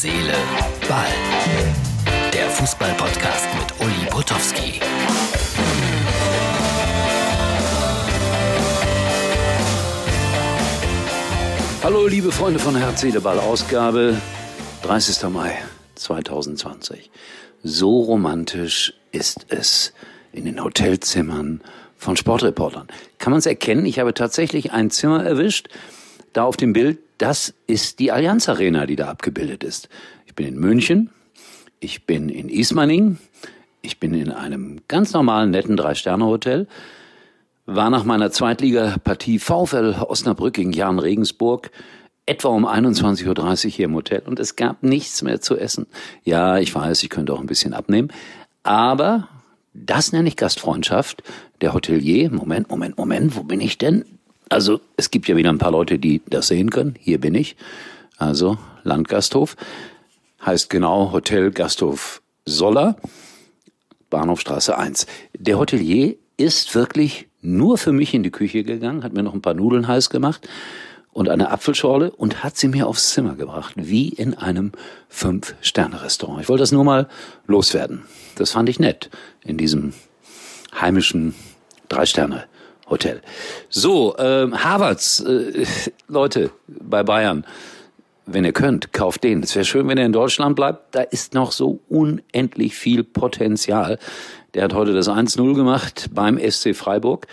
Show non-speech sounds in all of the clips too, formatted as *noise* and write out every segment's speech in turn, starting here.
Seele, Ball. Der Fußball-Podcast mit Uli Potowski. Hallo, liebe Freunde von Herz, Seele, Ball, Ausgabe 30. Mai 2020. So romantisch ist es in den Hotelzimmern von Sportreportern. Kann man es erkennen? Ich habe tatsächlich ein Zimmer erwischt. Da auf dem Bild, das ist die Allianz Arena, die da abgebildet ist. Ich bin in München, ich bin in Ismaning, ich bin in einem ganz normalen, netten Drei-Sterne-Hotel, war nach meiner Zweitligapartie VfL Osnabrück gegen Jan Regensburg etwa um 21.30 Uhr hier im Hotel und es gab nichts mehr zu essen. Ja, ich weiß, ich könnte auch ein bisschen abnehmen, aber das nenne ich Gastfreundschaft. Der Hotelier, Moment, Moment, Moment, wo bin ich denn? Also es gibt ja wieder ein paar Leute, die das sehen können. Hier bin ich. Also Landgasthof. Heißt genau Hotel Gasthof Soller, Bahnhofstraße 1. Der Hotelier ist wirklich nur für mich in die Küche gegangen, hat mir noch ein paar Nudeln heiß gemacht und eine Apfelschorle und hat sie mir aufs Zimmer gebracht, wie in einem Fünf-Sterne-Restaurant. Ich wollte das nur mal loswerden. Das fand ich nett in diesem heimischen Drei-Sterne-Hotel. So, äh, Havertz, *laughs* äh, Leute bei Bayern, wenn ihr könnt, kauft den. Es wäre schön, wenn er in Deutschland bleibt. Da ist noch so unendlich viel Potenzial. Der hat heute das 1-0 gemacht beim SC Freiburg.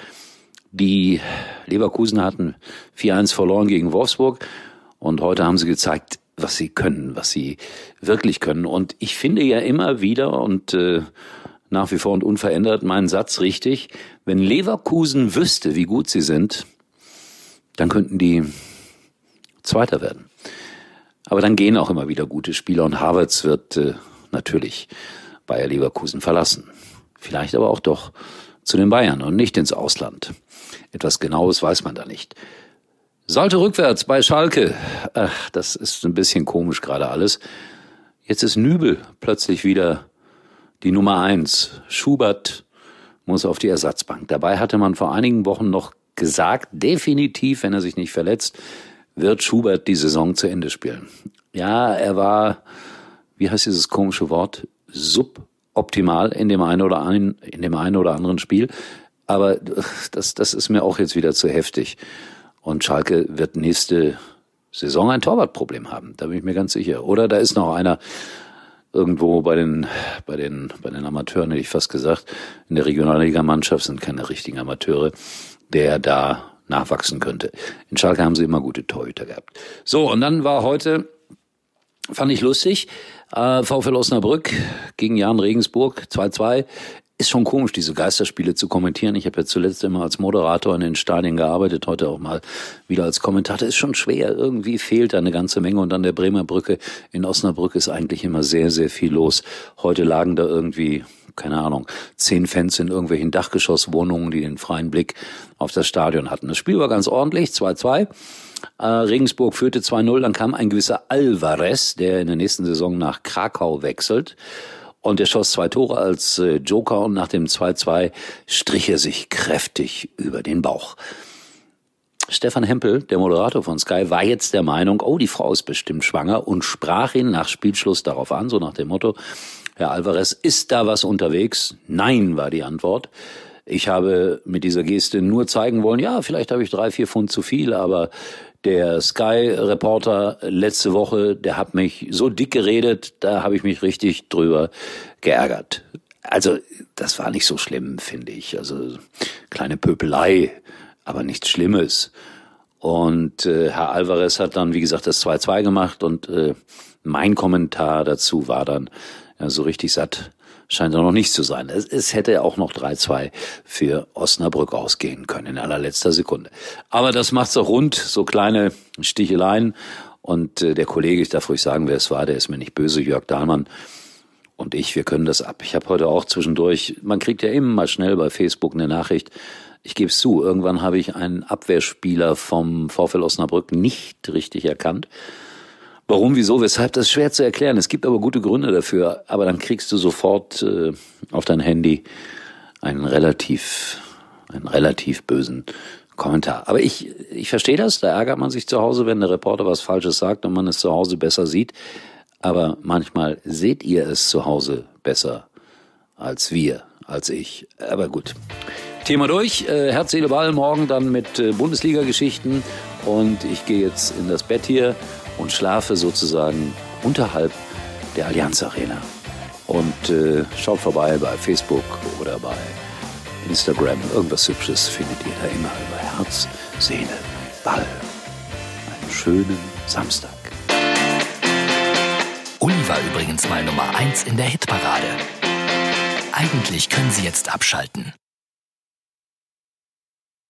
Die Leverkusen hatten 4-1 verloren gegen Wolfsburg und heute haben sie gezeigt, was sie können, was sie wirklich können. Und ich finde ja immer wieder und äh, nach wie vor und unverändert meinen Satz richtig, wenn Leverkusen wüsste, wie gut sie sind, dann könnten die Zweiter werden. Aber dann gehen auch immer wieder gute Spieler und Havertz wird äh, natürlich Bayer Leverkusen verlassen. Vielleicht aber auch doch zu den Bayern und nicht ins Ausland. Etwas Genaues weiß man da nicht. Sollte rückwärts bei Schalke. Ach, das ist ein bisschen komisch gerade alles. Jetzt ist Nübel plötzlich wieder die Nummer eins. Schubert muss auf die Ersatzbank. Dabei hatte man vor einigen Wochen noch gesagt, definitiv, wenn er sich nicht verletzt, wird Schubert die Saison zu Ende spielen. Ja, er war, wie heißt dieses komische Wort, suboptimal in dem einen oder einen, in dem einen oder anderen Spiel. Aber das, das ist mir auch jetzt wieder zu heftig. Und Schalke wird nächste Saison ein Torwartproblem haben. Da bin ich mir ganz sicher. Oder da ist noch einer irgendwo bei den, bei den, bei den Amateuren, hätte ich fast gesagt. In der Regionalliga-Mannschaft sind keine richtigen Amateure, der da nachwachsen könnte. In Schalke haben sie immer gute Torhüter gehabt. So, und dann war heute, fand ich lustig, äh, VfL Osnabrück gegen Jan Regensburg 2-2 ist schon komisch, diese Geisterspiele zu kommentieren. Ich habe ja zuletzt immer als Moderator in den Stadien gearbeitet, heute auch mal wieder als Kommentator. Ist schon schwer, irgendwie fehlt da eine ganze Menge. Und an der Bremer Brücke in Osnabrück ist eigentlich immer sehr, sehr viel los. Heute lagen da irgendwie, keine Ahnung, zehn Fans in irgendwelchen Dachgeschosswohnungen, die den freien Blick auf das Stadion hatten. Das Spiel war ganz ordentlich, 2-2. Äh, Regensburg führte 2-0, dann kam ein gewisser Alvarez, der in der nächsten Saison nach Krakau wechselt. Und er schoss zwei Tore als äh, Joker und nach dem 2-2 strich er sich kräftig über den Bauch. Stefan Hempel, der Moderator von Sky, war jetzt der Meinung, oh, die Frau ist bestimmt schwanger und sprach ihn nach Spielschluss darauf an, so nach dem Motto, Herr Alvarez, ist da was unterwegs? Nein, war die Antwort. Ich habe mit dieser Geste nur zeigen wollen, ja, vielleicht habe ich drei, vier Pfund zu viel, aber der Sky-Reporter letzte Woche, der hat mich so dick geredet, da habe ich mich richtig drüber geärgert. Also das war nicht so schlimm, finde ich. Also kleine Pöpelei, aber nichts Schlimmes. Und äh, Herr Alvarez hat dann, wie gesagt, das 2-2 gemacht und äh, mein Kommentar dazu war dann, ja, so richtig satt scheint er noch nicht zu sein. Es, es hätte auch noch 3-2 für Osnabrück ausgehen können in allerletzter Sekunde. Aber das macht's auch rund, so kleine Sticheleien. Und äh, der Kollege, ich darf ruhig sagen, wer es war, der ist mir nicht böse, Jörg Dahlmann und ich, wir können das ab. Ich habe heute auch zwischendurch, man kriegt ja immer mal schnell bei Facebook eine Nachricht, ich gebe es zu, irgendwann habe ich einen Abwehrspieler vom VfL Osnabrück nicht richtig erkannt. Warum, wieso, weshalb, das ist schwer zu erklären. Es gibt aber gute Gründe dafür. Aber dann kriegst du sofort äh, auf dein Handy einen relativ, einen relativ bösen Kommentar. Aber ich, ich verstehe das. Da ärgert man sich zu Hause, wenn der Reporter was Falsches sagt und man es zu Hause besser sieht. aber manchmal seht ihr es zu Hause besser als wir, als ich. Aber gut. Thema durch. Äh, Herz, Seele, Ball morgen dann mit äh, Bundesliga-Geschichten. Und ich gehe jetzt in das Bett hier und schlafe sozusagen unterhalb der Allianz Arena. Und äh, schaut vorbei bei Facebook oder bei Instagram. Irgendwas Hübsches findet ihr da immer über Herz, Seele, Ball. Einen schönen Samstag. Uli war übrigens mal Nummer 1 in der Hitparade. Eigentlich können Sie jetzt abschalten.